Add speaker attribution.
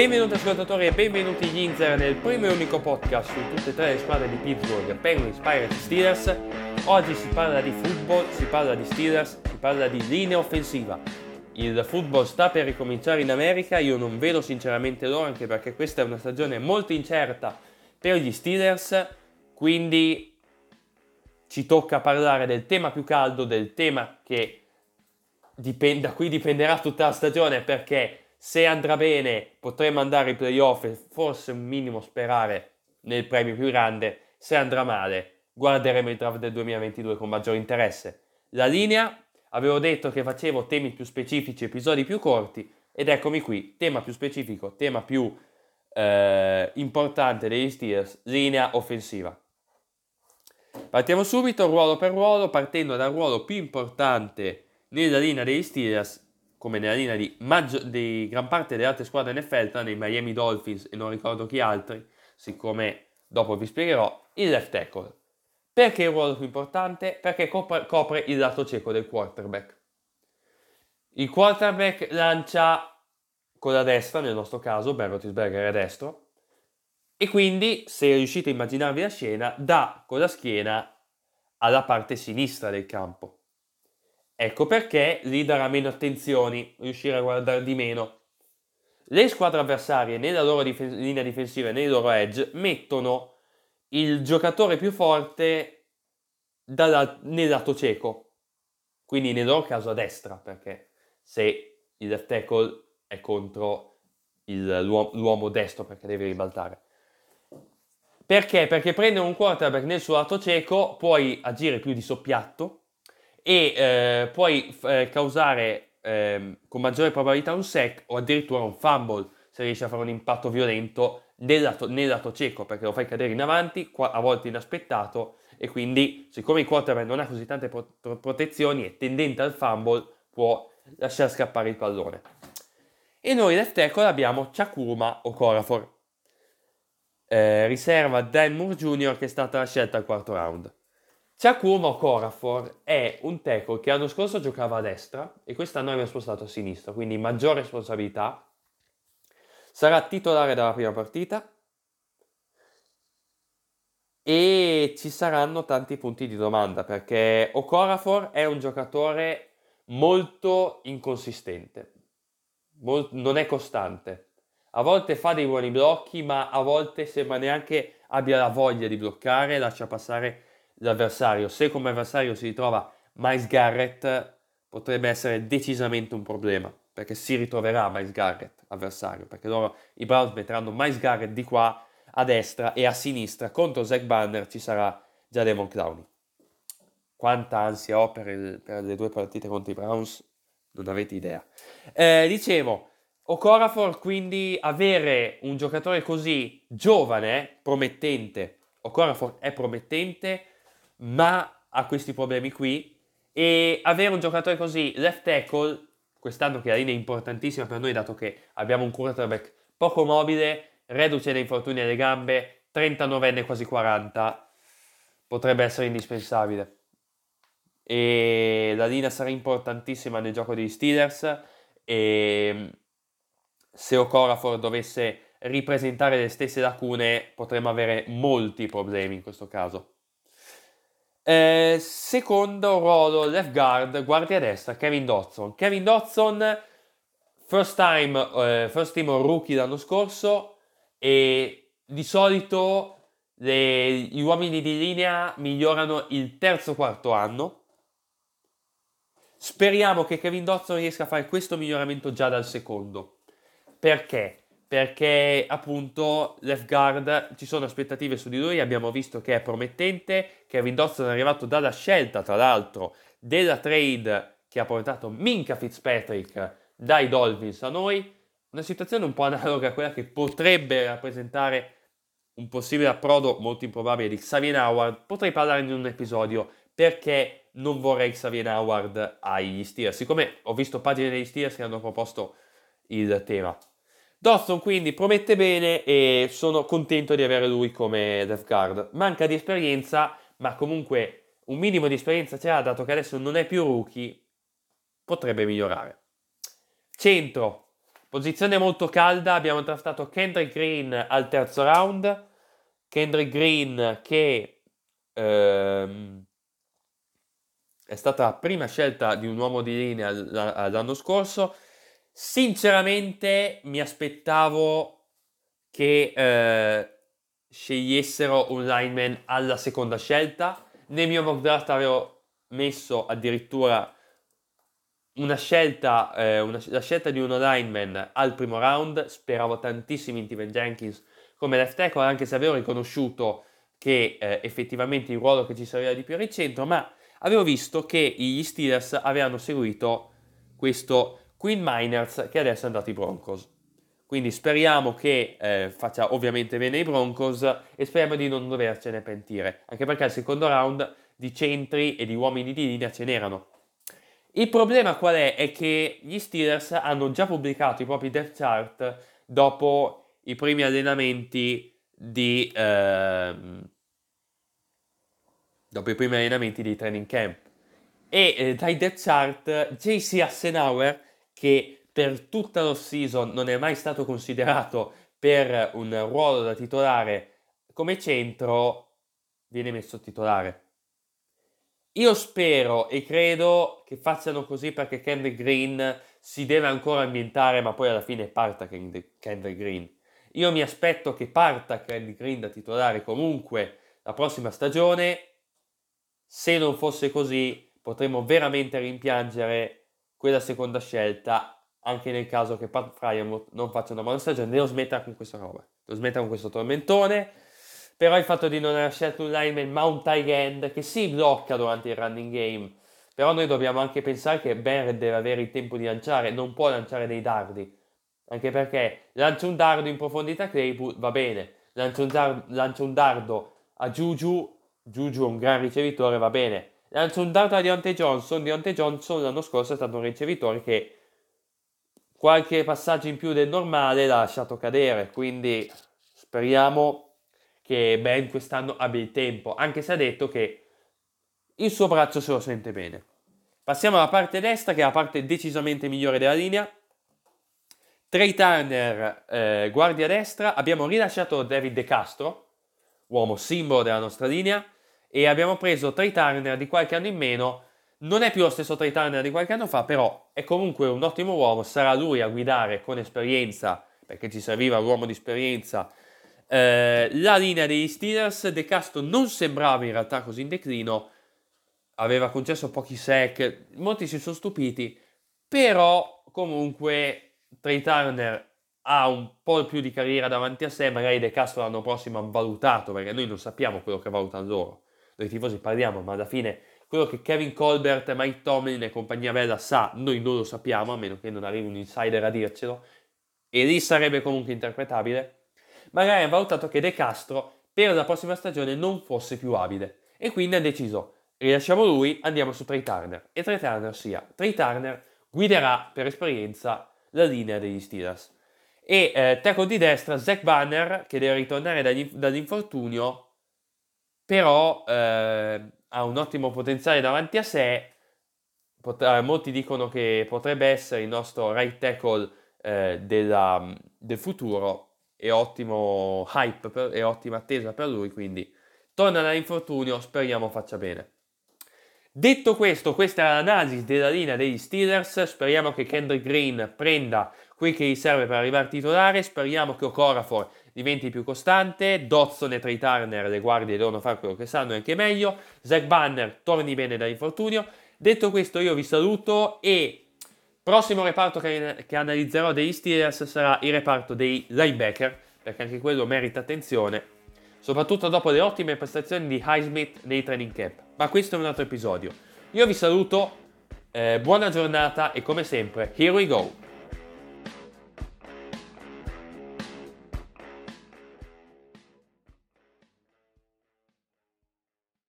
Speaker 1: Benvenuti ascoltatori e benvenuti gli Inzer nel primo e unico podcast su tutte e tre le squadre di Pittsburgh, Penguins, Pirates e Steelers. Oggi si parla di football, si parla di Steelers, si parla di linea offensiva. Il football sta per ricominciare in America, io non vedo sinceramente l'ora anche perché questa è una stagione molto incerta per gli Steelers, quindi ci tocca parlare del tema più caldo, del tema che dipende, da cui dipenderà tutta la stagione perché se andrà bene potremo andare ai playoff e forse un minimo sperare nel premio più grande, se andrà male guarderemo il draft del 2022 con maggiore interesse. La linea, avevo detto che facevo temi più specifici, episodi più corti ed eccomi qui, tema più specifico, tema più eh, importante degli Steelers, linea offensiva. Partiamo subito ruolo per ruolo, partendo dal ruolo più importante nella linea degli Steelers, come nella linea di, maggio- di gran parte delle altre squadre NFL, nei Miami Dolphins e non ricordo chi altri, siccome dopo vi spiegherò, il left tackle. Perché è il ruolo più importante? Perché copre, copre il lato cieco del quarterback. Il quarterback lancia con la destra, nel nostro caso, Ben Roethlisberger è destro, e quindi, se riuscite a immaginarvi la scena, dà con la schiena alla parte sinistra del campo. Ecco perché lì darà meno attenzioni, riuscire a guardare di meno. Le squadre avversarie nella loro dif- linea difensiva e nei loro edge mettono il giocatore più forte dalla, nel lato cieco, quindi nel loro caso a destra, perché se il left tackle è contro il, l'uomo, l'uomo destro perché deve ribaltare. Perché? Perché prendere un quarterback nel suo lato cieco puoi agire più di soppiatto e eh, puoi eh, causare eh, con maggiore probabilità un sec o addirittura un fumble se riesci a fare un impatto violento nel lato, nel lato cieco perché lo fai cadere in avanti, a volte inaspettato e quindi siccome il quarterback non ha così tante pro- protezioni è tendente al fumble può lasciare scappare il pallone. E noi left tackle abbiamo Chakuma o Corafor, eh, riserva Dan Moore Jr. che è stata scelta al quarto round. Chakuma Corafor è un tackle che l'anno scorso giocava a destra e quest'anno abbiamo spostato a sinistra, quindi maggiore responsabilità. Sarà titolare dalla prima partita e ci saranno tanti punti di domanda perché Okorafor è un giocatore molto inconsistente, Mol- non è costante. A volte fa dei buoni blocchi, ma a volte sembra neanche abbia la voglia di bloccare, lascia passare l'avversario. Se come avversario si ritrova Miles Garrett, potrebbe essere decisamente un problema, perché si ritroverà Miles Garrett avversario, perché loro, i Browns metteranno Miles Garrett di qua a destra e a sinistra, contro Zach Banner ci sarà già Devon Clowney. Quanta ansia ho per, il, per, le due partite contro i Browns, non avete idea. Eh, dicevo, Okorafor quindi avere un giocatore così giovane, promettente, Okorafor è promettente, ma ha questi problemi qui e avere un giocatore così left tackle quest'anno che la linea è importantissima per noi dato che abbiamo un quarterback poco mobile, reduce dai infortuni alle gambe, 39enne quasi 40, potrebbe essere indispensabile. E la linea sarà importantissima nel gioco degli Steelers e se Okorafor dovesse ripresentare le stesse lacune potremmo avere molti problemi in questo caso. Eh, secondo ruolo left guard, guardia destra, Kevin Dodson. Kevin Dodson, first time, eh, first team rookie l'anno scorso e di solito le, gli uomini di linea migliorano il terzo quarto anno. Speriamo che Kevin Dodson riesca a fare questo miglioramento già dal secondo. Perché? Perché appunto left guard ci sono aspettative su di lui, abbiamo visto che è promettente, Kevin Dodson è arrivato dalla scelta tra l'altro della trade che ha portato Minka Fitzpatrick dai Dolphins a noi, una situazione un po' analoga a quella che potrebbe rappresentare un possibile approdo molto improbabile di Xavier Howard, potrei parlare in un episodio perché non vorrei Xavier Howard agli Steelers, siccome ho visto pagine degli Steelers che hanno proposto il tema. Dawson quindi promette bene e sono contento di avere lui come left guard. Manca di esperienza, ma comunque un minimo di esperienza ce l'ha, dato che adesso non è più rookie, potrebbe migliorare. Centro, Posizione molto calda, abbiamo trattato Kendrick Green al terzo round. Kendrick Green che ehm, è stata la prima scelta di un uomo di linea l'anno scorso. Sinceramente mi aspettavo che eh, scegliessero un lineman alla seconda scelta. Nel mio mock draft avevo messo addirittura una scelta, eh, una, la scelta di uno lineman al primo round. Speravo tantissimo in Steven Jenkins come left tackle, anche se avevo riconosciuto che eh, effettivamente il ruolo che ci serviva di più era il centro, ma avevo visto che gli Steelers avevano seguito questo Queen Miners che adesso è andato ai Broncos. Quindi speriamo che eh, faccia ovviamente bene i Broncos e speriamo di non dovercene pentire, anche perché al secondo round di centri e di uomini di linea ce n'erano. Il problema qual è? È che gli Steelers hanno già pubblicato i propri depth chart dopo i primi allenamenti di... Ehm, dopo i primi allenamenti di training camp. E eh, dai depth chart JC Assenauer, che per tutta la season non è mai stato considerato per un ruolo da titolare come centro, viene messo titolare. Io spero e credo che facciano così perché Kendrick Green si deve ancora ambientare, ma poi alla fine parta Kendrick Green. Io mi aspetto che parta Kendrick Green da titolare comunque la prossima stagione se non fosse così, potremmo veramente rimpiangere quella seconda scelta, anche nel caso che Pat Fryer non faccia una buona stagione, devo smettere con questa roba, devo smettere con questo tormentone. Però il fatto di non aver scelto un lineman ma un tight end che si blocca durante il running game, però noi dobbiamo anche pensare che Barrett deve avere il tempo di lanciare, non può lanciare dei dardi, anche perché lancia un dardo in profondità Claypool, va bene, lancia un, dar- lancia un dardo a Juju Juju è un gran ricevitore, va bene. Dato a Deontay Johnson. Deontay Johnson l'anno scorso è stato un ricevitore che qualche passaggio in più del normale l'ha lasciato cadere. Quindi speriamo che Ben quest'anno abbia il tempo, anche se ha detto che il suo braccio se lo sente bene. Passiamo alla parte destra, che è la parte decisamente migliore della linea. Trey Turner, eh, guardia destra. Abbiamo rilasciato David De Castro, uomo simbolo della nostra linea, e abbiamo preso Trey Turner di qualche anno in meno. Non è più lo stesso Trey Turner di qualche anno fa, però è comunque un ottimo uomo, sarà lui a guidare con esperienza, perché ci serviva un uomo di esperienza, eh, la linea degli Steelers. De Castro non sembrava in realtà così in declino, aveva concesso pochi sec, molti si sono stupiti, però comunque Trey Turner ha un po' più di carriera davanti a sé, magari De Castro l'anno prossimo ha valutato, perché noi non sappiamo quello che valutano loro noi tifosi parliamo, ma alla fine quello che Kevin Colbert, Mike Tomlin e compagnia bella sa, noi non lo sappiamo, a meno che non arrivi un insider a dircelo, e lì sarebbe comunque interpretabile, magari ha valutato che De Castro per la prossima stagione non fosse più abile, e quindi ha deciso, rilasciamo lui, andiamo su Trey Turner, e Trey Turner sia, Trey Turner guiderà per esperienza la linea degli Steelers. E eh, tackle di destra, Zach Banner, che deve ritornare dall'infortunio, però eh, ha un ottimo potenziale davanti a sé. Pot- eh, molti dicono che potrebbe essere il nostro right tackle eh, della, del futuro e ottimo hype e ottima attesa per lui, quindi torna dall'infortunio, speriamo faccia bene. Detto questo, questa è l'analisi della linea degli Steelers, speriamo che Kendrick Green prenda quel che gli serve per arrivare titolare, speriamo che Okorafor diventi più costante, Dodson e Trey Turner, le guardie devono fare quello che sanno e anche meglio, Zach Banner torni bene dall'infortunio. Detto questo io vi saluto e prossimo reparto che, che analizzerò degli Steelers sarà il reparto dei linebacker, perché anche quello merita attenzione, soprattutto dopo le ottime prestazioni di Highsmith nei training camp. Ma questo è un altro episodio. Io vi saluto, eh, buona giornata e come sempre, here we go!